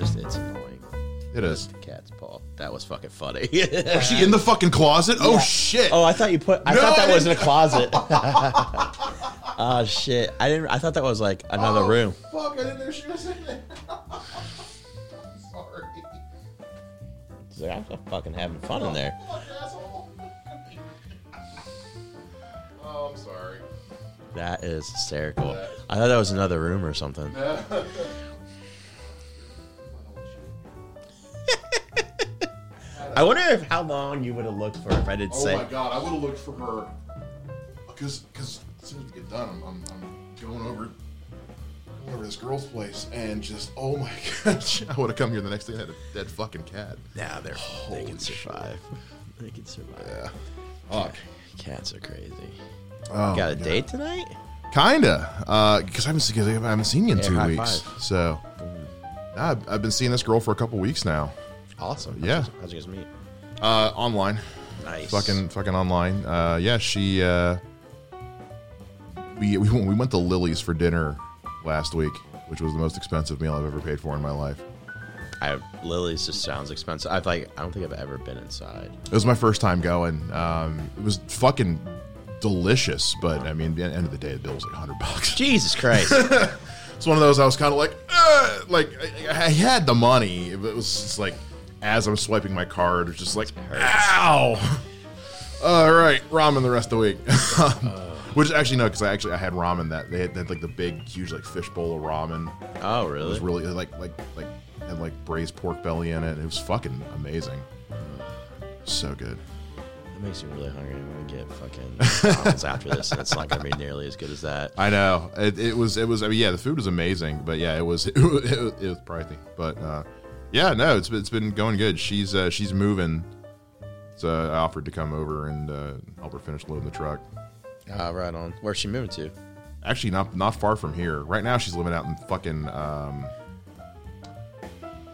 just it's annoying. It is. The cat's paw. That was fucking funny. Was she in the fucking closet? Oh shit! oh, I thought you put. I No, thought I that was in a closet. oh shit! I didn't. I thought that was like another Oh, room. Fuck! I didn't know she was in there. Sorry. She's like, I'm fucking having fun in there. Fuck, asshole. oh, I'm sorry. That is hysterical. I thought that was another room or something. I wonder if how long you would have looked for if I did Oh say. Oh my god! I would have looked for her because because as soon as we get done, I'm, I'm, I'm going over going over this girl's place and just oh my gosh! I would have come here the next day and had a dead fucking cat. Nah, they're they Holy can survive. They can survive. Yeah. Fuck. Cats are crazy. Oh, Got a my date tonight? Kinda, uh, because I haven't seen I haven't seen you in Yeah, two weeks. five. So mm. I've, I've been seeing this girl for a couple weeks now. Awesome. Yeah. How'd you guys meet? Uh, online. Nice. fucking fucking online. Uh, yeah, she. Uh, we we went, we went to Lily's for dinner last week, which was the most expensive meal I've ever paid for in my life. I Lily's just sounds expensive. I've like I don't think I've ever been inside. It was my first time going. Um, it was fucking delicious, but I mean, at the end of the day, the bill was like hundred bucks. Jesus Christ. It's one of those I was kind of like, uh, like I, I had the money, but it was just like as I'm swiping my card, It's just like, ow. All right, ramen the rest of the week. Um, uh. Which actually no, because I actually I had ramen that they had, they had like the big huge like fish bowl of ramen. oh really? It was really like like like had like braised pork belly in it. It was fucking amazing. Mm. So good. That makes me really hungry. I'm gonna get fucking McDonald's after this, and it's not gonna be nearly as good as that. I know it, it was it was I mean yeah the food was amazing but yeah it was it was, it was, it was pricey but uh, yeah no it's been, it's been going good she's uh, she's moving so I offered to come over and uh, help her finish loading the truck Ah, right on. Where's she moving to? actually not not far from here right now she's living out in fucking um,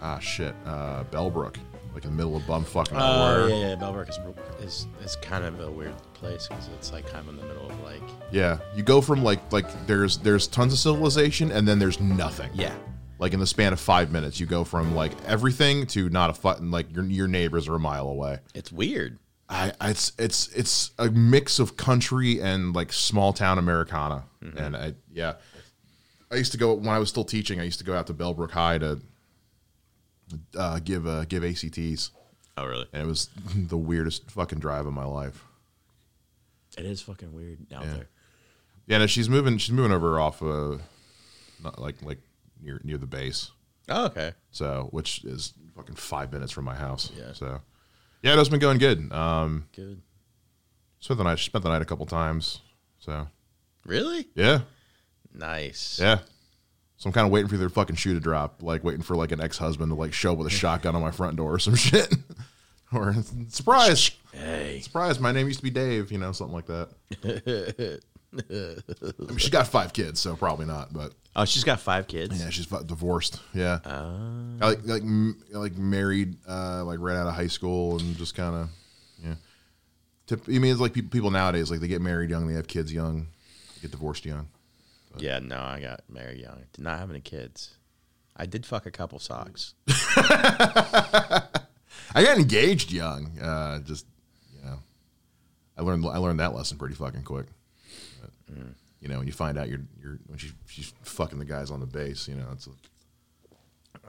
ah shit uh, Bellbrook like in the middle of bum fucking Oh nowhere yeah, yeah. Bellbrook is is is kind of a weird place because it's like kind of in the middle of like yeah you go from like like there's there's tons of civilization and then there's nothing yeah. Like in the span of five minutes you go from like everything to not a fucking like your your neighbors are a mile away It's weird. I, I it's it's it's a mix of country and like small town americana Mm-hmm. and i yeah i used to go when i was still teaching i used to go out to bellbrook high to uh, give uh, give acts Oh really? and it was the weirdest fucking drive of my life It is fucking weird out Yeah. there. yeah no, she's moving she's moving over off uh not like like near near the base Oh okay. so which is fucking five minutes from my house. Yeah. So yeah, it's been going good. Um, Good. spent the night spent the night a couple times. So Really? yeah, Nice. yeah. So I'm kind of waiting for their fucking shoe to drop, like waiting for like an ex husband to like show up with a shotgun on my front door or some shit, or surprise, Hey. surprise. My name used to be Dave, you know, something like that. I mean, she got five kids, so probably not, but Oh, she's got five kids. yeah, she's fu- divorced. Yeah. Oh. like like m- like married uh like right out of high school and just kind of yeah Tip, I mean it's like people, people nowadays like they get married young they have kids young they get divorced young Yeah, no, I got married young. Did not have any kids. I did fuck a couple socks. I got engaged young uh just you know I learned I learned that lesson pretty fucking quick But, you know when you find out you're you're when she, she's fucking the guys on the base you know it's a,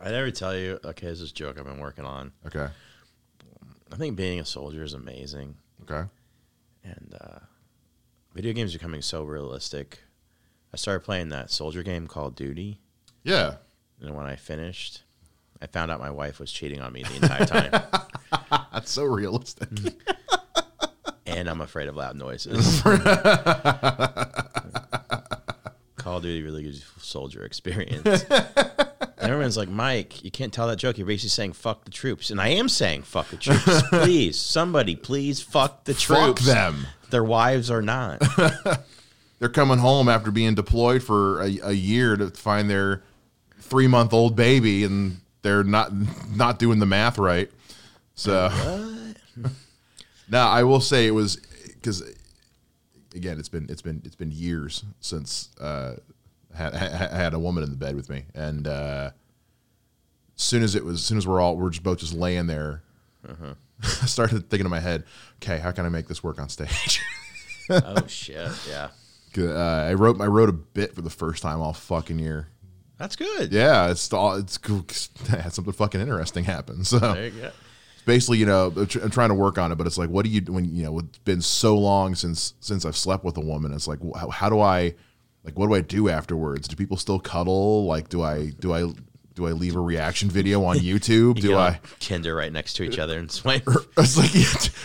I never tell you. Okay, this is a joke I've been working on. okay. I think being a soldier is amazing, okay. And uh, video games are becoming so realistic. I started playing that soldier game called Duty, yeah. And when I finished, I found out my wife was cheating on me the entire time, that's so realistic and I'm afraid of loud noises. Call of Duty really gives you soldier experience. And everyone's like, Mike, you can't tell that joke. You're basically saying fuck the troops. And I am saying fuck the troops. please, somebody, please fuck the troops. fuck them Their wives are not. they're coming home after being deployed for a, a year to find their three month old baby and they're not not doing the math right so now i will say it was because again it's been it's been it's been years since uh I had, I had a woman in the bed with me and uh soon as it was, as soon as we're all we're just both just laying there, Uh-huh. I started thinking in my head, okay, how can I make this work on stage? oh shit. Yeah. uh, I wrote I wrote a bit for the first time all fucking year. That's good. Yeah, it's all it's cool. had something fucking interesting happen. So There you go. Basically, you know, uh, I'm uh, trying to work on it, but it's like, what do you when you know it's been so long since since I've slept with a woman? It's like, how, how do I like what do I do afterwards? Do people still cuddle? Like, do I do I do I leave a reaction video on YouTube? You do I? Tinder right next to each other and swipe. It's like,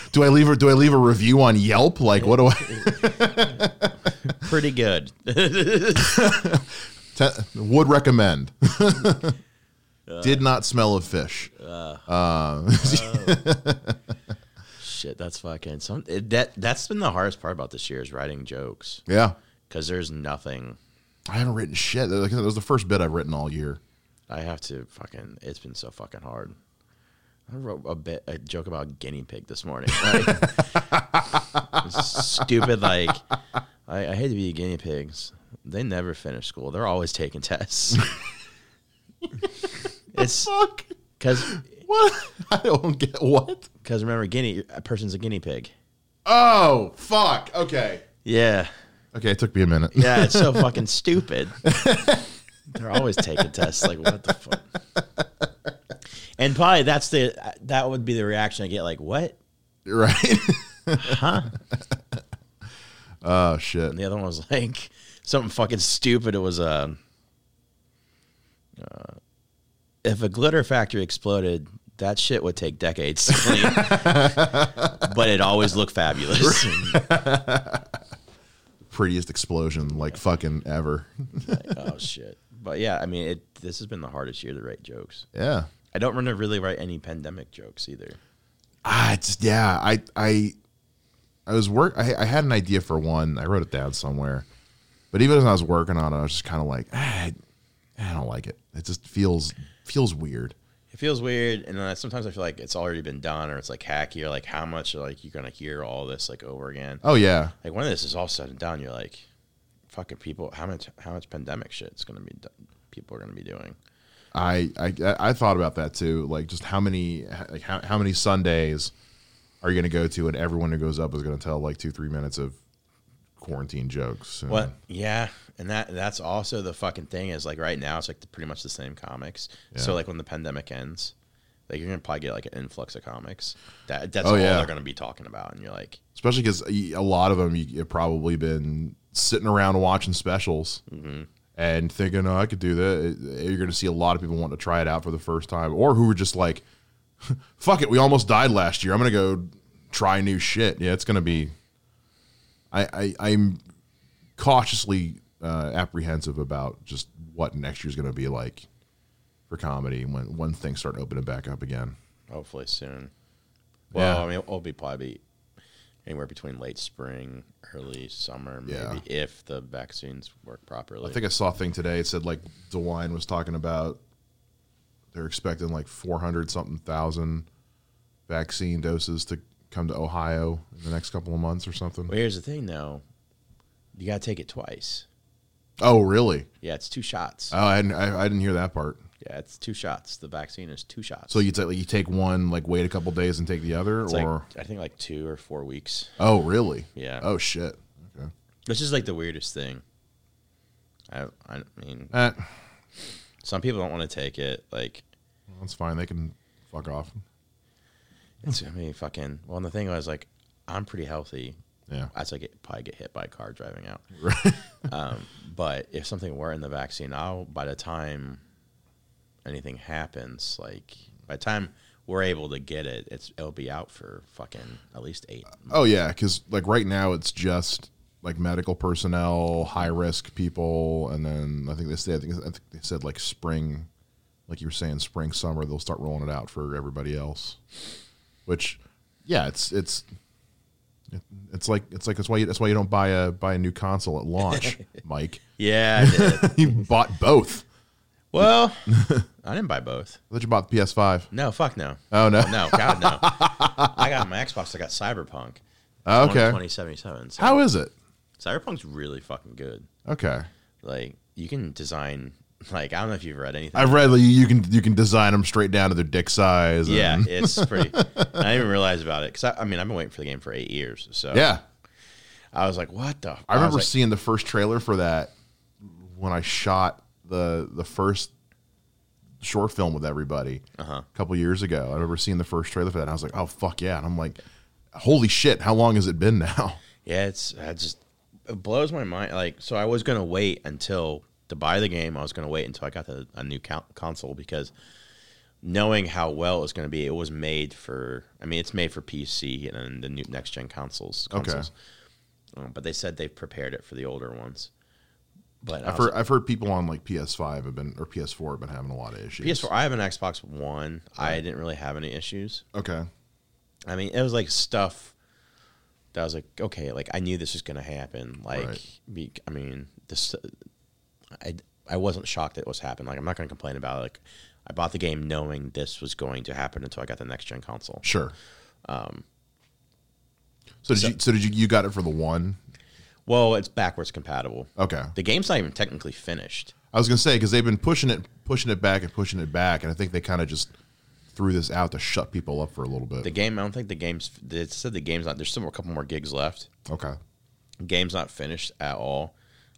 do I leave a do I leave a review on Yelp? Like, what do I Pretty good. te- would recommend? Did not smell of fish. Uh. Uh, shit, that's fucking some. It, that that's been the hardest part about this year is writing jokes Yeah, because there's nothing. I haven't written shit. Like I said, that was the first bit I've written all year. I have to fucking. It's been so fucking hard. I wrote a bit a joke about guinea pig this morning. Like, stupid. Like I, I hate to be guinea pigs. They never finish school. They're always taking tests. it's Fuck. because What? I don't get what. because remember guinea a person's a guinea pig. Oh fuck. Okay. Yeah. Okay, it took me a minute. Yeah, it's so fucking stupid. They're always taking tests. Like, what the fuck? And probably that's the that would be the reaction I get. Like, what? right. Huh? oh shit. And the other one was like something fucking stupid. It was uh, uh, if a glitter factory exploded, that shit would take decades to clean, but it always looked fabulous. Prettiest explosion like fucking ever. oh shit! But yeah, I mean, it. This has been the hardest year to write jokes. Yeah. I don't want to really write any pandemic jokes either. Ah, it's yeah. I I I was work. I, I had an idea for one. I wrote it down somewhere. But even as I was working on it, I was just kind of like, ah, I, I don't like it. It just feels feels weird. It feels weird, and then sometimes I feel like it's already been done, or it's like hacky, or like how much like you're gonna hear all this like over again. Oh yeah. Like when this is all said and done, you're like, fucking people, how much how much pandemic shit is gonna be done, people are gonna be doing. I, I I thought about that too. Like just how many like how, how many Sundays are you going to go to, and everyone who goes up is going to tell like two three minutes of quarantine jokes. And- What? Yeah, and that that's also the fucking thing is like right now it's like the, pretty much the same comics. So like when the pandemic ends, like you're gonna probably get like an influx of comics. That that's Oh, all yeah. they're gonna be talking about, and you're like, Especially because a lot of them you have probably been sitting around watching specials mm-hmm. and thinking, "Oh, I could do that." You're going to see a lot of people wanting to try it out for the first time, or who are just like, "Fuck it, we almost died last year. I'm going to go try new shit." Yeah, it's going to be. I, I I'm cautiously uh, apprehensive about just what next year's going to be like for comedy when when things start opening back up again. hopefully soon. Well, Yeah. I mean, it'll be probably anywhere between late spring, early summer, maybe Yeah. if the vaccines work properly. I think I saw a thing today. It said like DeWine was talking about they're expecting like four hundred something thousand vaccine doses to come to Ohio in the next couple of months or something. well, here's the thing, though. You gotta take it twice. Oh, really? Yeah, it's two shots. Oh, I didn't, I, I didn't hear that part. yeah, it's two shots. The vaccine is two shots. So you take you take one, like wait a couple days and take the other, it's or like I think like two or four weeks. oh, really? Yeah. Oh shit. Okay. Which is like the weirdest thing. I I mean, Eh, some people don't want to take it. Like that's fine. They can fuck off. It's I mean fucking. Well, and the thing was like, I'm pretty healthy. Yeah. I'd like get, probably get hit by a car driving out. um, but if something were in the vaccine, I'll by the time anything happens, like by the time we're able to get it, it's it'll be out for fucking at least eight. Oh yeah, because like right now it's just like medical personnel, high risk people, and then I think they said I think, I think they said like spring, like you were saying, spring summer they'll start rolling it out for everybody else. Which, yeah, it's it's it's like it's like that's why you, that's why you don't buy a buy a new console at launch, Mike. Yeah, did. you bought both. well, I didn't buy both. I thought you bought the PS5. No, fuck no. Oh no. No, God no. I got my Xbox. I got Cyberpunk. Oh, okay. Twenty seventy seven. How is it? Cyberpunk's really fucking good. Okay. Like you can design Like I don't know if you've read anything. I've read like, you can you can design them straight down to their dick size. and- yeah, it's pretty. I didn't even realize about it because I, I mean I've been waiting for the game for eight years. So yeah. I was like, what the? I remember was like, seeing the first trailer for that when I shot the the first short film with everybody Uh-huh. a couple years ago. I remember seeing the first trailer for that. And I was like, oh fuck yeah! And I'm like, holy shit! How long has it been now? Yeah, it's I just it blows my mind. Like, so I was gonna wait until to buy the game. I was gonna wait until I got the, a new co- console because knowing how well it was gonna be, it was made for. I mean, it's made for PC and then the new next gen consoles. Okay. Um, but they said they've prepared it for the older ones. But I've heard I've heard people on like PS5 have been or PS4 have been having a lot of issues. PS4. I have an Xbox One. I didn't really have any issues. Okay. I mean, it was like stuff that I was like, okay, like I knew this was going to happen. Like, Right. be, I mean, this, I, I wasn't shocked that it was happening. Like, I'm not going to complain about it. Like, I bought the game knowing this was going to happen until I got the next gen console. Sure. Um, so did so- you so did you you got it for the one? Well, it's backwards compatible. Okay. The game's not even technically finished. I was gonna say because they've been pushing it, pushing it back, and pushing it back, and I think they kind of just threw this out to shut people up for a little bit. The game, I don't think the game's. It said the game's not. There's still a couple more gigs left. okay. game's not finished at all.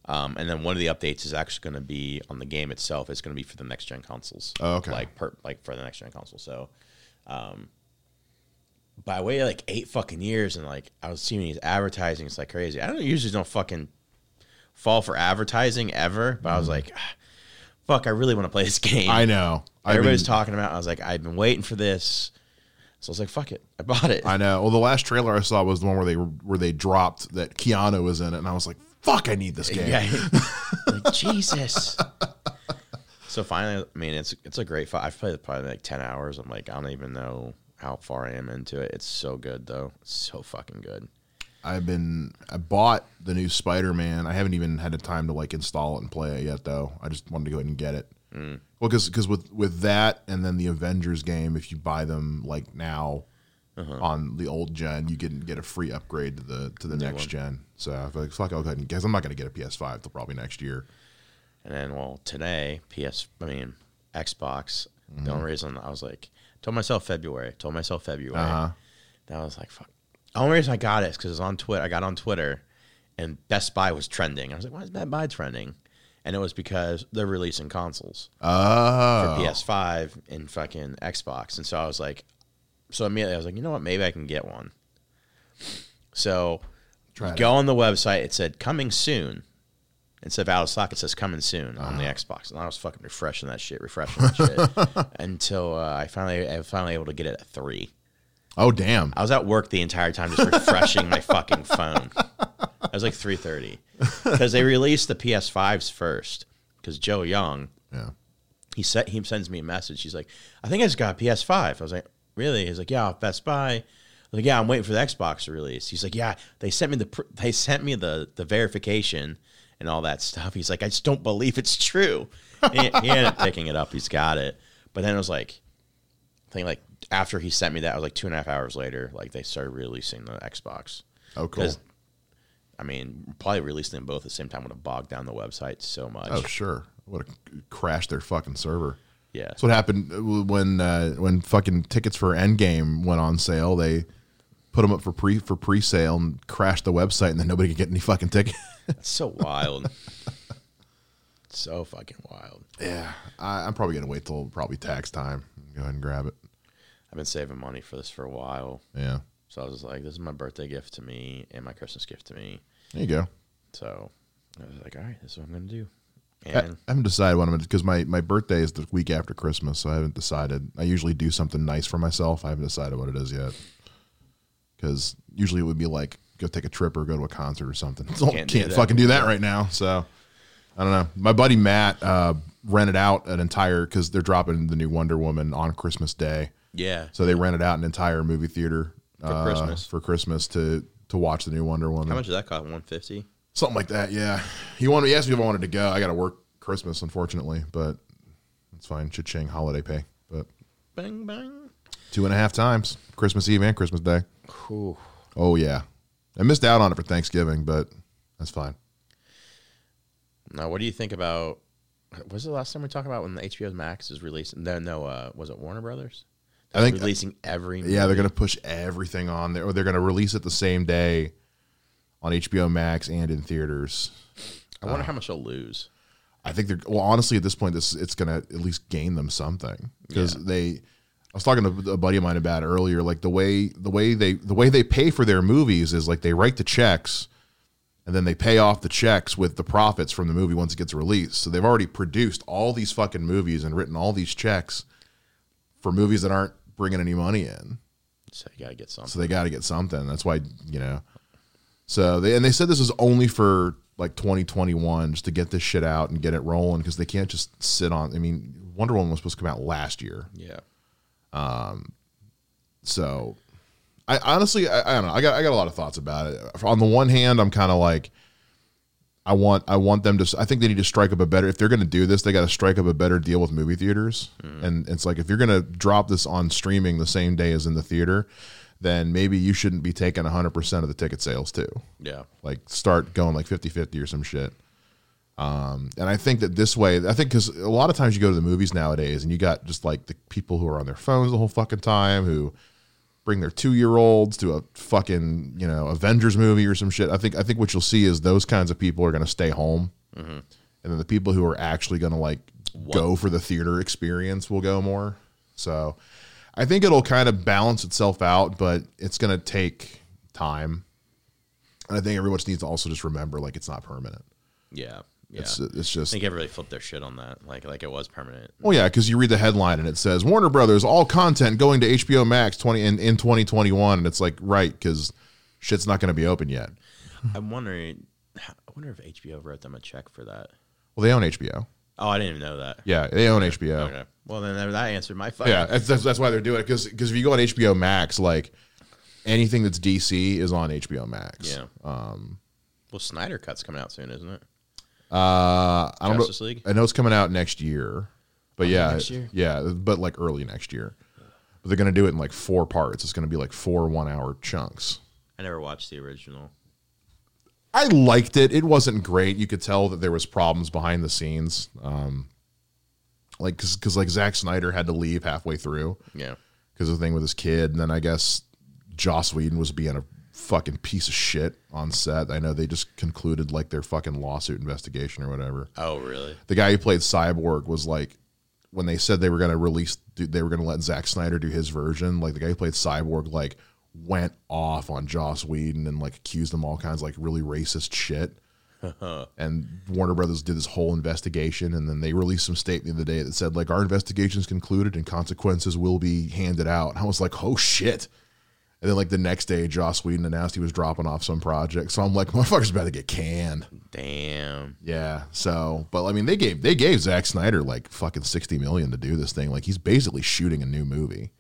Um, and then one of the updates is actually going to be on the game itself. It's going to be for the next gen consoles. Oh, okay. Like per, like for the next gen console. So, um, but I waited like eight fucking years, and like I was seeing these advertising. It's like crazy. I don't usually don't fucking fall for advertising ever, but I was like, ah, fuck, I really want to play this game. Mm. I know. Everybody's mean, talking about. it. I was like, I've been waiting for this. So I was like, fuck it, I bought it. I know. Well, the last trailer I saw was the one where they where they dropped that Keanu was in it, and I was like, "Fuck, I need this game." Yeah. like, Jesus. So finally, I mean, it's it's a great fight. I've played probably like ten hours. I'm like, I don't even know how far I am into it. It's so good though. It's so fucking good. I've been I bought the new Spider Man. I haven't even had the time to like install it and play it yet, though. I just wanted to go ahead and get it. Mm. Well, because with with that and then the Avengers game, if you buy them like now on the old gen, you can get a free upgrade to the to the next one. gen. So I feel like fuck, I'll go ahead and guess I'm not going to get a PS5 till probably next year. And then, well, today, PS, I mean, Xbox. Mm-hmm. The only reason I was like, told myself February. Told myself February. Uh-huh. Then I was like, fuck. The only reason I got it is because it was on Twitter. I got on Twitter, and Best Buy was trending. I was like, why is Best Buy trending? And it was because they're releasing consoles. Oh, for PS5 and fucking Xbox. And so I was like, so immediately I was like, you know what? Maybe I can get one. So Try go on the website. It said coming soon. Instead of out of stock, it says coming soon on the Xbox. And I was fucking refreshing that shit, refreshing that shit until uh, I finally, I was finally able to get it at three. oh damn. I was at work the entire time just refreshing my fucking phone. I was like three thirty because they released the PS5s first. Because Joe Young, Yeah. he said he sends me a message. He's like, I think I just got a PS5. I was like, really? He's like, yeah, Best Buy. I was like, yeah, I'm waiting for the Xbox to release. He's like, yeah, they sent me the pr- they sent me the the verification and all that stuff. He's like, I just don't believe it's true. he, he ended up picking it up. He's got it. But then it was like, I think like after he sent me that, it was like two and a half hours later. Like they started releasing the Xbox. Oh cool. I mean, probably releasing them both at the same time would have bogged down the website so much. Oh sure. Would have crashed their fucking server. Yeah. That's what happened when uh, when fucking tickets for Endgame went on sale. They put them up for pre for pre sale and crashed the website, and then nobody could get any fucking tickets. It's so wild. so fucking wild. yeah, I, I'm probably gonna wait till probably tax time. Go ahead and grab it. I've been saving money for this for a while. Yeah, So I was like, this is my birthday gift to me and my Christmas gift to me. there you go. So I was like, all right, this is what I'm going to do. I, I haven't decided what I'm gonna because my my birthday is the week after Christmas, so I haven't decided. I usually do something nice for myself. I haven't decided what it is yet. Because usually it would be like go take a trip or go to a concert or something. Can't, Can't do fucking do that right now. So I don't know. My buddy Matt uh, rented out an entire because they're dropping the new Wonder Woman on Christmas Day. yeah, So they rented out an entire movie theater For uh, Christmas. for Christmas to to watch the new Wonder Woman. how much did that cost? 150 Something like that. Yeah. He wanted. He asked me if I wanted to go. I got to work Christmas, unfortunately, but it's fine. Cha-ching, holiday pay. But Bang, bang. two and a half times, Christmas Eve and Christmas Day. Whew. Oh yeah, I missed out on it for Thanksgiving, but that's fine. Now, what do you think about Was the last time we talked about when the HBO Max is releasing? No, no. Uh, was it Warner Brothers? I think releasing every. yeah, they're gonna push everything on there, or they're gonna release it the same day on HBO Max and in theaters. I wonder uh, how much they'll lose. I think they're well. Honestly, at this point, this it's gonna at least gain them something because Yeah. they. I was talking to a buddy of mine about earlier. Like the way the way they the way they pay for their movies is like they write the checks, and then they pay off the checks with the profits from the movie once it gets released. So they've already produced all these fucking movies and written all these checks for movies that aren't bringing any money in. So you gotta get something. So they got to get something. That's why you know. So they and they said this is only for like 2021 just to get this shit out and get it rolling because they can't just sit on. I mean, Wonder Woman was supposed to come out last year, yeah. Um. so I honestly I, I don't know. I got I got a lot of thoughts about it. On the one hand, I'm kind of like. I want I want them to. I think they need to strike up a better. If they're going to do this, they got to strike up a better deal with movie theaters. And it's like if you're going to drop this on streaming the same day as in the theater, then maybe you shouldn't be taking 100 percent of the ticket sales too. Yeah. Like start going like 50-50 or some shit. Um, and I think that this way, I think because a lot of times you go to the movies nowadays and you got just like the people who are on their phones the whole fucking time who bring their two year olds to a fucking you know Avengers movie or some shit. I think I think what you'll see is those kinds of people are going to stay home, and then the people who are actually going to like go for the theater experience will go more. So I think it'll kind of balance itself out, but it's going to take time. And I think everyone just needs to also just remember like it's not permanent. Yeah. Yeah. It's it's just I think everybody flipped their shit on that. Like like it was permanent. Well, yeah, because you read the headline and it says Warner Brothers all content going to HBO Max twenty in, in twenty twenty one, and it's like right because shit's not going to be open yet. I'm wondering. I wonder if HBO wrote them a check for that. Well, they own HBO. Oh, I didn't even know that. Yeah, they own HBO. Okay. Well, then that- answered my fucking. Yeah, that's, that's that's why they're doing it because because if you go on HBO Max, like anything that's DC is on HBO Max. Yeah. Um. Well, Snyder Cut's coming out soon, isn't it? Uh, I don't Justice know. League? I know it's coming out next year, but yeah, next year? yeah, but like early next year. But they're going to do it in like four parts. It's going to be like four one hour chunks. I never watched the original. I liked it. It wasn't great. You could tell that there was problems behind the scenes. Um, like because like Zack Snyder had to leave halfway through Yeah. because of the thing with his kid, and then I guess Joss Whedon was being a fucking piece of shit on set. I know they just concluded like their fucking lawsuit investigation or whatever. Oh, really? The guy who played Cyborg was like when they said they were going to release, they were going to let Zack Snyder do his version. Like the guy who played Cyborg, like went off on Joss Whedon and like accused him all kinds of like really racist shit. Uh-huh. and Warner Brothers did this whole investigation, and then they released some statement the other day that said like our investigation's concluded and consequences will be handed out. And I was like, oh shit. And then like the next day, Joss Whedon announced he was dropping off some project. So I'm like, motherfucker's about to get canned. Damn. Yeah. So, but I mean, they gave they gave Zack Snyder like fucking sixty million to do this thing. Like he's basically shooting a new movie.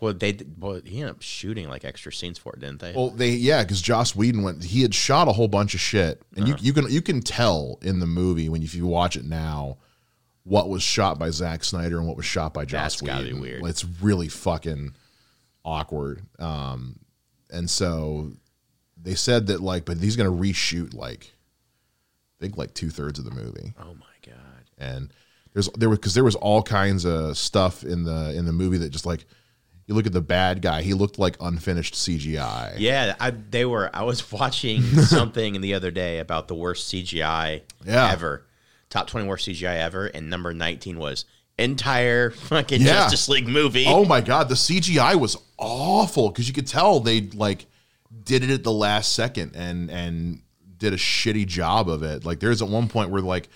Well, they well he ended up shooting like extra scenes for it, didn't they? Well, they yeah, because Joss Whedon went. He had shot a whole bunch of shit, and you you can you can tell in the movie when you, if you watch it now what was shot by Zack Snyder and what was shot by Joss That's gotta be weird. It's really fucking awkward. Um, and so they said that like, but he's gonna reshoot like, I think like two thirds of the movie. oh my god. and there's there was because there was all kinds of stuff in the in the movie that just like you look at the bad guy he looked like unfinished cgi Yeah, I, they were. I was watching something the other day about the worst CGI Yeah. ever, top twenty worst CGI ever, and number nineteen was entire fucking Yeah. Justice League movie. oh my god the cgi was awful because you could tell they like did it at the last second and and did a shitty job of it like there's at one point where like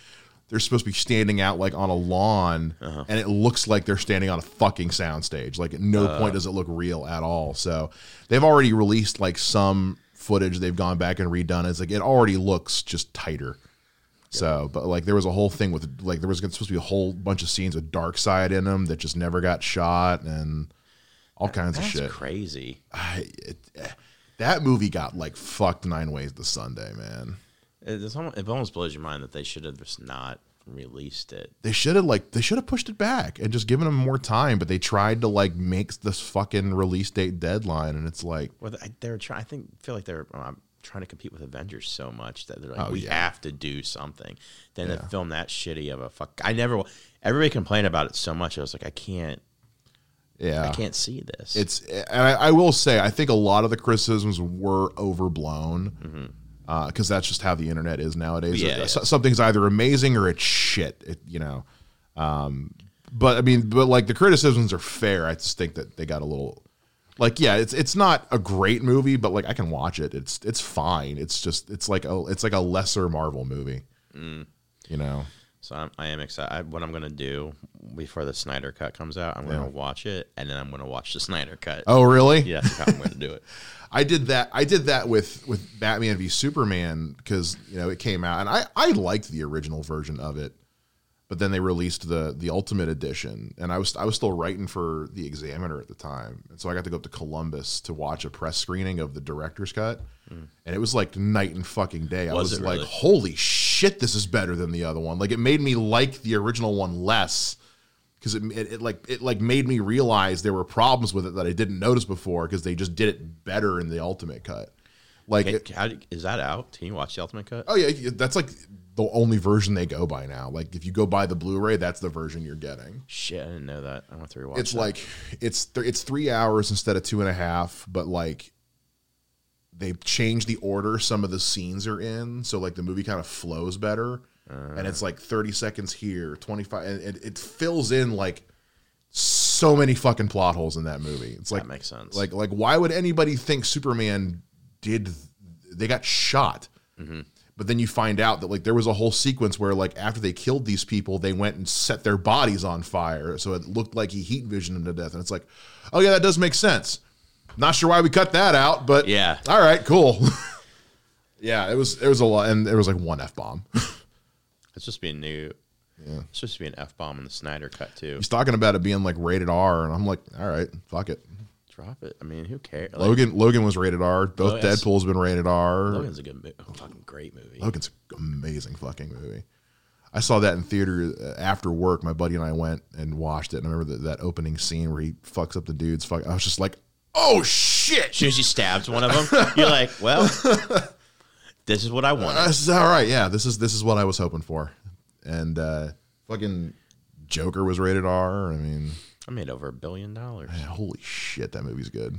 they're supposed to be standing out like on a lawn and it looks like they're standing on a fucking soundstage. Like at no point does it look real at all. So they've already released like some footage. They've gone back and redone it's like it already looks just tighter. So but like there was a whole thing with like there was supposed to be a whole bunch of scenes with Darkseid in them that just never got shot and all kinds That's of shit. crazy. I, it, eh, that movie got like fucked nine ways to Sunday, man. It, it's almost, it almost blows your mind that they should have just not released it. They should have like they should have pushed it back and just given them more time, but they tried to like make this fucking release date deadline, and it's like Well, they're trying. I think feel like they're. Um, trying to compete with Avengers so much that they're like, Oh, we yeah. have to do something. Then Yeah. to film that shitty of a fuck, I never. Everybody complained about it so much. I was like, I can't, Yeah, I can't see this. It's and I, I will say I think a lot of the criticisms were overblown because that's just how the internet is nowadays. Yeah, Uh, yeah. Something's either amazing or it's shit. It, you know, um, but I mean, but like the criticisms are fair. I just think that they got a little. Like yeah, it's it's not a great movie, but like I can watch it. It's it's fine. It's just it's like a it's like a lesser Marvel movie. Mm. You know, So I'm, I am excited. I, what I'm gonna do before the Snyder cut comes out, I'm gonna Yeah. watch it, and then I'm gonna watch the Snyder cut. oh really? Yeah, that's how I'm gonna do it. I did that. I did that with with Batman v Superman because you know it came out, and I I liked the original version of it, but then they released the the Ultimate Edition, and I was I was still writing for the Examiner at the time, and so I got to go up to Columbus to watch a press screening of the director's cut, hmm. and it was like night and fucking day. I Was was like, really? holy shit, this is better than the other one. Like it made me like the original one less because it, it, it like it like made me realize there were problems with it that I didn't notice before because they just did it better in the ultimate cut. Like, Hey, it- how is that out? Can you watch the Ultimate Cut? oh yeah, that's like the only version they go by now. Like if you go buy the Blu-ray, that's the version you're getting. Shit, I didn't know that. I want to rewatch. it's that. like it's th- it's three hours instead of two and a half, but like they changed the order some of the scenes are in, so like the movie kind of flows better, and it's like thirty seconds here, twenty five, and it, it fills in like so many fucking plot holes in that movie. It's like that makes sense. like like why would anybody think Superman did? They got shot. Mm-hmm. But then you find out that like there was a whole sequence where like after they killed these people, they went and set their bodies on fire, so it looked like he heat visioned them to death. And it's like, oh yeah, that does make sense. Not sure why we cut that out, but Yeah. all right, cool. yeah, it was it was a lot, and there was like one f bomb. it's just be a new. Yeah. It's supposed to be an f bomb in the Snyder Cut too. He's talking about it being like rated R, and I'm like, all right, fuck it. Drop it. I mean, who cares? Like, Logan Logan was rated R. Both Oh. Deadpool's been rated R. Logan's a good, mo- fucking great movie. Logan's an amazing fucking movie. I saw that in theater uh, after work. My buddy and I went and watched it. And I remember that, that opening scene where he fucks up the dudes. Fuck, I was just like, oh shit. As soon as he stabs one of them, you're like, well, this is what I wanted. Is all right. Yeah, this is this is what I was hoping for. And uh, fucking Joker was rated R. I mean, I made over a billion dollars. man, holy shit, that movie's good.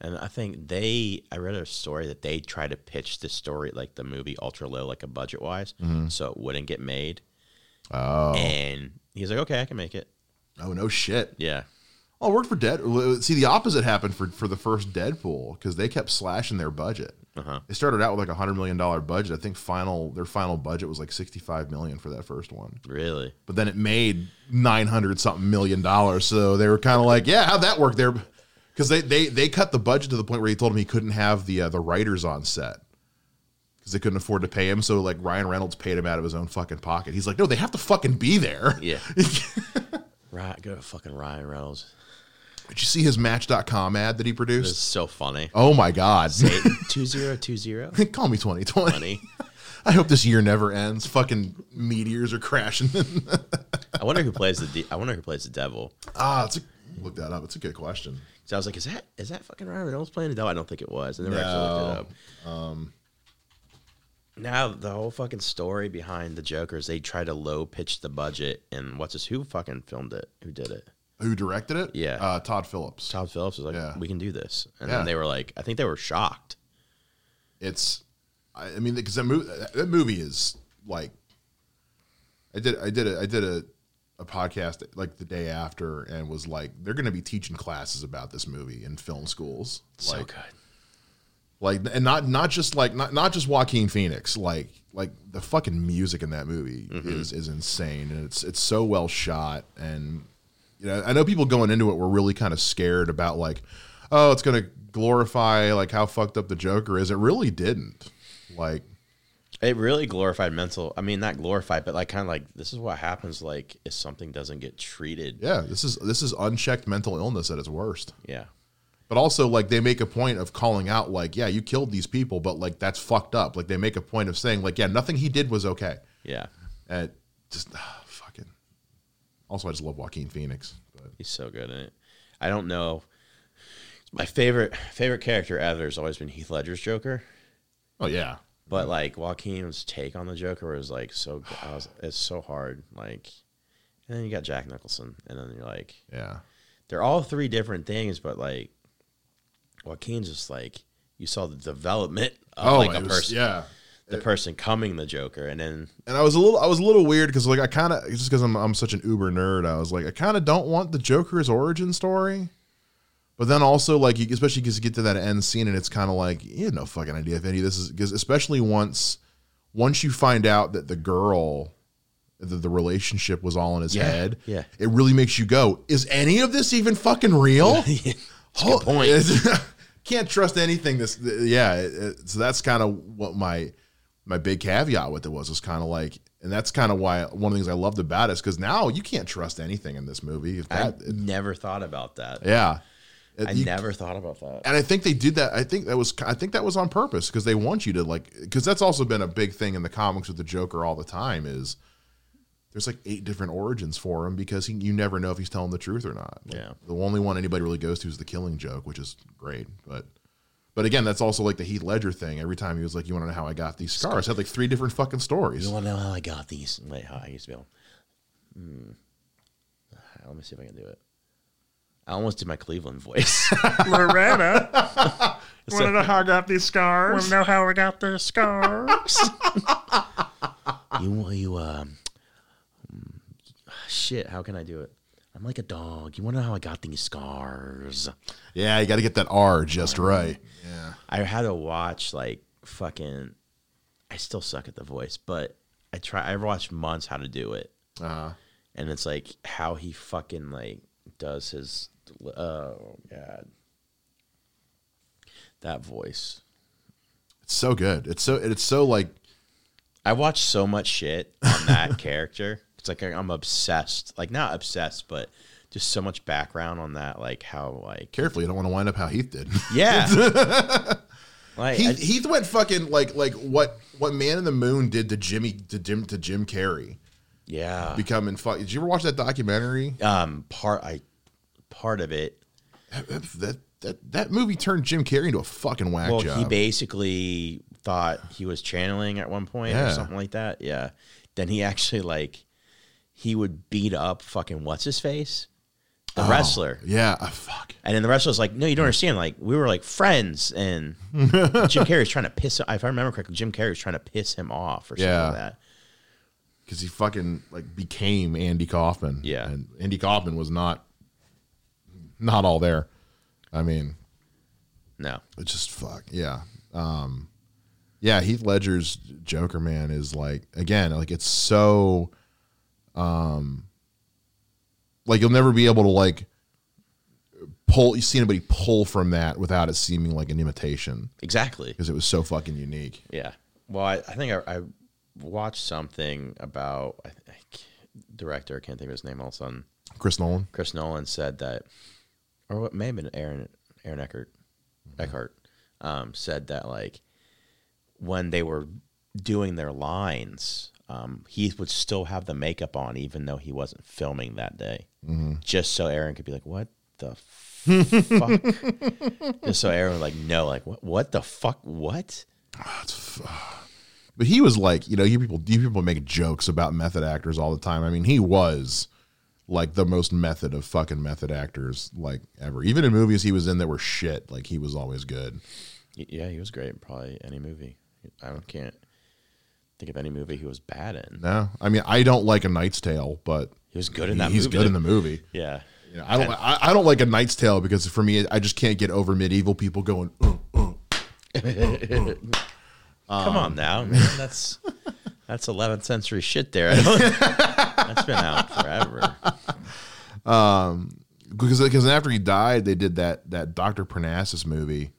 And I think they, I read a story that they tried to pitch the story, like the movie, ultra low, like a budget wise, mm-hmm. so it wouldn't get made. Oh, And he's like, okay, I can make it. oh no shit. Yeah. Oh, it worked for Dead. See, the opposite happened for for the first Deadpool because they kept slashing their budget. Uh-huh. They started out with like a hundred million dollar budget. I think final their final budget was like sixty five million for that first one. Really? But then it made nine hundred something million dollars. So they were kind of like, yeah, how'd that work there? Because they, they they cut the budget to the point where he told him he couldn't have the uh, the writers on set because they couldn't afford to pay him. So like Ryan Reynolds paid him out of his own fucking pocket. He's like, no, they have to fucking be there. Yeah. right. Go to fucking Ryan Reynolds. Did you see his Match.com ad that he produced? It's so funny. Oh my god. Two zero. Call me 2020. Funny. I hope this year never ends. Fucking meteors are crashing. I wonder who plays the. De- I wonder who plays the devil. ah, it's a, look that up. It's a good question. So I was like, is that is that fucking Ryan Reynolds playing the devil? I don't think it was. I never actually looked it up. Um. Now the whole fucking story behind the Joker's, they tried to low pitch the budget, and what's this? Who fucking filmed it? Who did it? Who directed it? Yeah. uh, Todd Phillips. Todd Phillips was like, Yeah. we can do this, and Yeah. then they were like, I think they were shocked. It's, I, mean, because that movie, that movie is like, I did, I did, a, I did a, a podcast like the day after, and was like, they're going to be teaching classes about this movie in film schools. So like, good. like and not not just like not not just Joaquin Phoenix like like the fucking music in that movie is is insane and it's it's so well shot and you know I know people going into it were really kind of scared about like oh it's gonna glorify like how fucked up the Joker is it really didn't like It really glorified mental. I mean, not glorified, but like kind of like this is what happens. Like if something doesn't get treated. yeah this is this is unchecked mental illness at its worst Yeah. but also like they make a point of calling out like yeah you killed these people but like that's fucked up like they make a point of saying like yeah nothing he did was okay Yeah. and just also I just love Joaquin Phoenix but He's so good in it. I don't know. My favorite favorite character ever has always been Heath Ledger's Joker. Oh yeah. But like Joaquin's take on the Joker was like so. Was, it's so hard. Like, and then you got Jack Nicholson, and then you're like, Yeah. they're all three different things, but like Joaquin's just like you saw the development of oh, like Oh, it a was- person, yeah. The person coming the Joker, and then And I was a little, I was a little weird because like I kind of just because I'm I'm such an uber nerd, I was like I kind of don't want the Joker's origin story. But then also like you, especially because you get to that end scene and it's kind of like you have no fucking idea if any of this is because especially once once you find out that the girl the, the relationship was all in his Yeah, head yeah. it really makes you go is any of this even fucking real good point. Can't trust anything. This, yeah. it- it- so that's kind of what my my big caveat with it was. Was kind of like, and that's kind of why one of the things I loved about it is because now you can't trust anything in this movie. If I that, never thought about that. yeah. It- I you- never thought about that. and I think they did that. I think that was I think that was on purpose because they want you to like because that's also been a big thing in the comics with the Joker all the time is there's like eight different origins for him because he, you never know if he's telling the truth or not. Like, Yeah. the only one anybody really goes to is the Killing Joke, which is great, but. But again, that's also like the Heath Ledger thing. Every time he was like, "You want to know how I got these scars?" had like three different fucking stories. You want to know how I got these? Wait, how I used to be able. Hmm. Let me see if I can do it. I almost did my Cleveland voice. Loretta. So- Want to know how I got these scars? Want to know how I got the scars? you want you um mm, shit how can i do it i'm like a dog. You want to know how i got these scars? Yeah, you got to get that R just right. Yeah, i had to watch like fucking i still suck at the voice but i try i watched months how to do it. Uh, and it's like how he fucking like does his oh god. That voice. It's so good. It's so it's so like I watched so much shit on that character. It's like I'm obsessed. Like not obsessed, but just so much background on that. Like how like carefully. You don't want to wind up how Heath did. yeah. like Heath, I- Heath went fucking like like what what Man in the Moon did to Jimmy to Jim to Jim Carrey yeah. becoming fuck. Did you ever watch that documentary? Um part I part of it. That that that, that movie turned Jim Carrey into a fucking whack Well, job. he basically thought he was channeling at one point or something like that. Yeah. Then he actually like he would beat up fucking what's his face? The Oh, wrestler. Yeah, uh, fuck. And then the wrestler's like, no, you don't understand. Like, we were like friends. And Jim Carrey's trying to piss If I remember correctly, Jim Carrey's trying to piss him off or something Yeah. like that. Because he fucking like became Andy Kaufman. Yeah. and Andy Kaufman was not not all there. I mean, No. It's just fuck yeah um yeah heath ledger's joker man is like again like it's so um like you'll never be able to like pull you see anybody pull from that without it seeming like an imitation Exactly. because it was so fucking unique Yeah. Well, I, I think I, I watched something about I think director, I can't think of his name all of a sudden. chris nolan Chris Nolan said that, or what may have been Aaron Aaron Eckhart, Eckhart, um, said that like when they were doing their lines, um, he would still have the makeup on even though he wasn't filming that day, mm-hmm. just so Aaron could be like, "What the fuck?" just so Aaron would like, "No, like what? What the fuck? What?" Ah, ah. but he was like you know you people you people make jokes about method actors all the time i mean he was like the most method of fucking method actors like ever even in movies he was in that were shit like he was always good Yeah, he was great. in Probably any movie. I don't- can't think of any movie he was bad in. No, I mean I don't like a Knight's Tale, but He was good in that he's movie. good in the movie. Yeah. You know, I don't. I, I don't like a Knight's Tale because for me, I just can't get over medieval people going. Uh, uh. Come on now, man. That's that's 11th century shit there. That's been out forever. Um, because because after he died, they did that that Doctor Parnassus movie,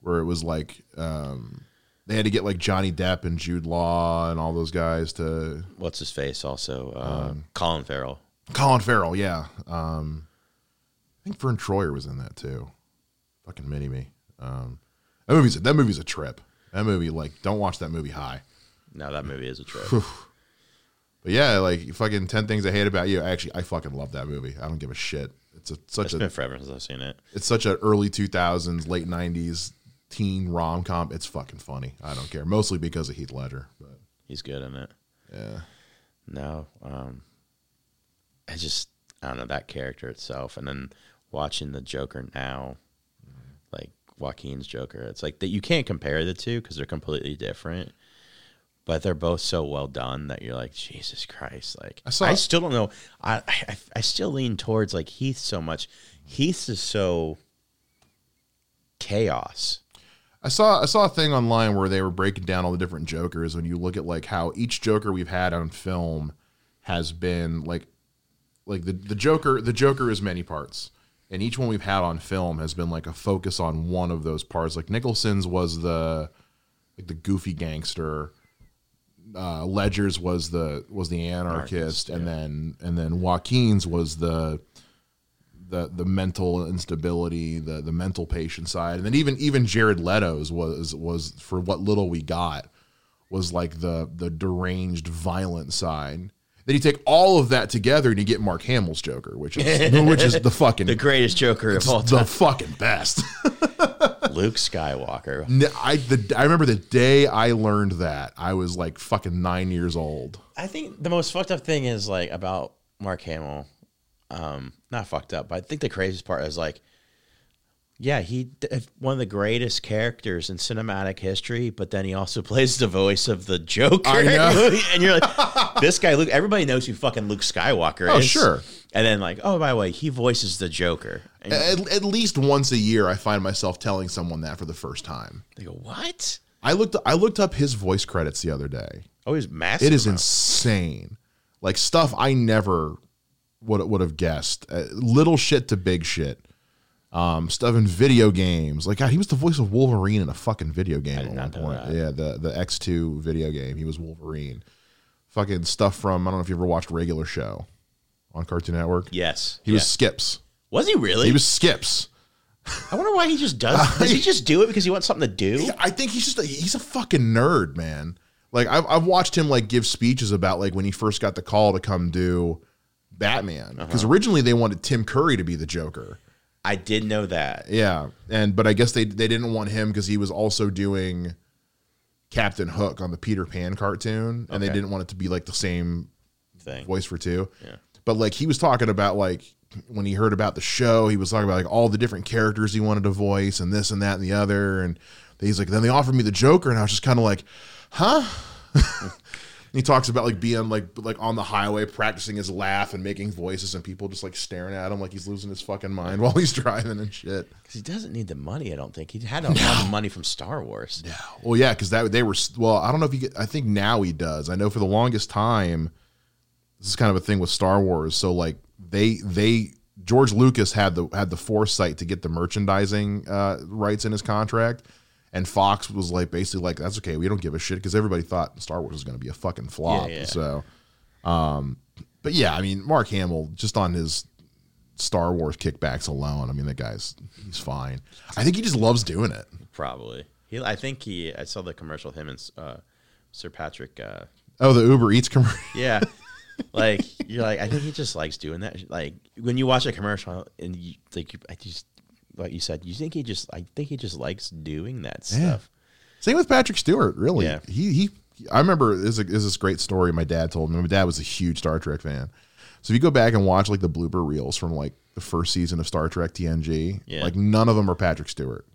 where it was like um, they had to get like Johnny Depp and Jude Law and all those guys to What's his face? Also, uh, Colin Farrell. Colin Farrell. Yeah, um, I think Verne Troyer was in that too. Fucking mini me. Um, that movie's that movie's a trip. That movie, like, don't watch that movie high. No, that movie is a trip. But yeah, like fucking ten things I hate about you. Actually, I fucking love that movie. I don't give a shit. It's a, such It's a been forever since I've seen it. it's such a early two thousands, late nineties teen rom com. It's fucking funny. I don't care. Mostly because of Heath Ledger. But He's good in it. yeah. No, um, I just I don't know that character itself, and then watching the Joker now, like Joaquin's Joker, it's like that you can't compare the two because they're completely different. But they're both so well done that you're like Jesus Christ! Like I I, still don't know. I, I I still lean towards like Heath so much. Heath is so chaos. I saw I saw a thing online where they were breaking down all the different Jokers. When you look at like how each Joker we've had on film has been like like the the Joker the Joker is many parts, and each one we've had on film has been like a focus on one of those parts. Like Nicholson's was the like the goofy gangster. Uh, Ledger's was the was the anarchist, Anarchist, and then and then Joaquin's was the the the mental instability, the the mental patient side, and then even even Jared Leto's was was for what little we got was like the the deranged violent side. Then you take all of that together and you get Mark Hamill's Joker, which is which is the fucking The greatest Joker of all time, the fucking best. Luke Skywalker. N- I the I remember the day I learned that I was like fucking nine years old. I think the most fucked up thing is like about Mark Hamill. Um, not fucked up, but I think the craziest part is like, yeah, he one of the greatest characters in cinematic history, but then he also plays the voice of the Joker. And you're like, this guy, Luke. Everybody knows who fucking Luke Skywalker Oh, is. sure. And then like, oh, by the way, he voices the Joker. At, at least once a year, I find myself telling someone that for the first time. they go, what? I looked I looked up his voice credits the other day. Oh, he's massive. It is amount. insane. Like stuff I never would would have guessed. Uh, little shit to big shit. Um, stuff in video games. Like God, he was the voice of Wolverine in a fucking video game at one point. that. Yeah, the the X two video game. He was Wolverine. Fucking stuff from I don't know if you ever watched Regular Show on Cartoon Network. Yes, He was Skips. Was he really? He was Skips. I wonder why he just does. Does he just do it because he wants something to do? I think he's just a, he's a fucking nerd, man. Like I've I've watched him like give speeches about like when he first got the call to come do Batman uh-huh. because originally they wanted Tim Curry to be the Joker. I did know that. Yeah, and but I guess they they didn't want him because he was also doing Captain Hook on the Peter Pan cartoon, and they didn't want it to be like the same Thing. voice for two. Yeah. But like he was talking about like when he heard about the show, he was talking about like all the different characters he wanted to voice and this and that and the other. And he's like, then they offered me the Joker, and I was just kind of like, huh? And he talks about like being like like on the highway practicing his laugh and making voices and people just like staring at him like he's losing his fucking mind while he's driving and shit. Because he doesn't need the money. I don't think he had a lot of money from Star Wars. Yeah. Well, yeah, because that they were well. I don't know if he. Get, I think now he does. I know for the longest time, this is kind of a thing with Star Wars. So like they they George Lucas had the had the foresight to get the merchandising uh, rights in his contract, and Fox was like basically like that's okay. We don't give a shit because everybody thought Star Wars was going to be a fucking flop. Yeah, yeah. So, um, but yeah, I mean Mark Hamill just on his Star Wars kickbacks alone. I mean the guy's he's fine. I think he just loves doing it. Probably. He. I think he. I saw the commercial with him and uh, Sir Patrick. Uh, Oh, the Uber Eats commercial. yeah. like you're like I think he just likes doing that. Like when you watch a commercial and you like you, I just like you said, you think he just I think he just likes doing that stuff. Same with Patrick Stewart, really. Yeah. He he. I remember this is, a, this is this great story my dad told me. My dad was a huge Star Trek fan. So if you go back and watch like the blooper reels from like the first season of Star Trek TNG, Yeah. like none of them are Patrick Stewart.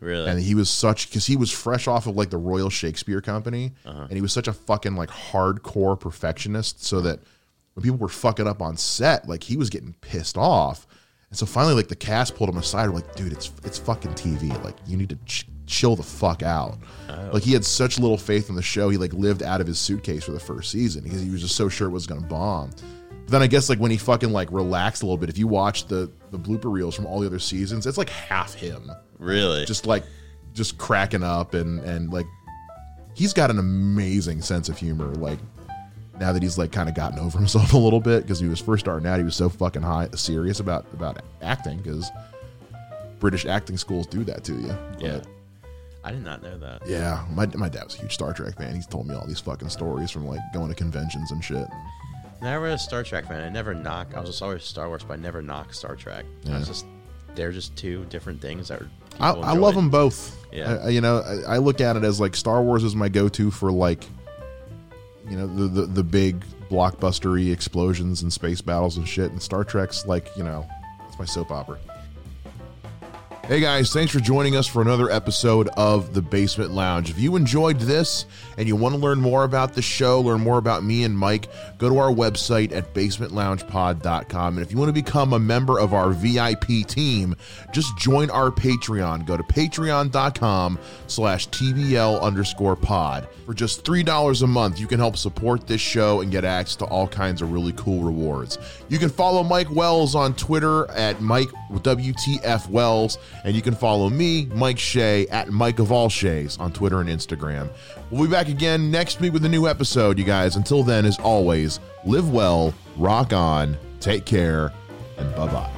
Really. And he was such because he was fresh off of like the Royal Shakespeare Company, Uh-huh. and he was such a fucking like hardcore perfectionist. So that when people were fucking up on set, like he was getting pissed off. And so finally, like the cast pulled him aside, like, dude, it's it's fucking TV. Like you need to ch- chill the fuck out. Oh. Like he had such little faith in the show, he like lived out of his suitcase for the first season because he was just so sure it was gonna bomb. But then I guess like when he fucking like relaxed a little bit, if you watch the the blooper reels from all the other seasons, it's like half him really. just like just cracking up and and like he's got an amazing sense of humor like now that he's like kind of gotten over himself a little bit because he was first starting out he was so fucking high serious about about acting because british acting schools do that to you yeah. But, I did not know that. yeah my, my dad was a huge star trek fan he's told me all these fucking stories from like going to conventions and shit Never a Star Trek fan. I never knock. I was just always Star Wars, but I never knock Star Trek. I was just they're just two different things that are. I, I love them both. Yeah. I- you know, I, I look at it as like Star Wars is my go-to for like, you know, the the, the big blockbustery explosions and space battles and shit, and Star Trek's like, you know, it's my soap opera. Hey guys, thanks for joining us for another episode of The Basement Lounge. If you enjoyed this and you want to learn more about the show, learn more about me and Mike, go to our website at basementloungepod.com. And if you want to become a member of our VIP team, just join our Patreon. Go to patreon.com slash TBL underscore pod. For just $3 a month, you can help support this show and get access to all kinds of really cool rewards. You can follow Mike Wells on Twitter at Mike WTF Wells, and you can follow me, Mike Shea, at Mike of all Shays on Twitter and Instagram. We'll be back again next week with a new episode, you guys. Until then, as always, live well, rock on, take care, and bye bye.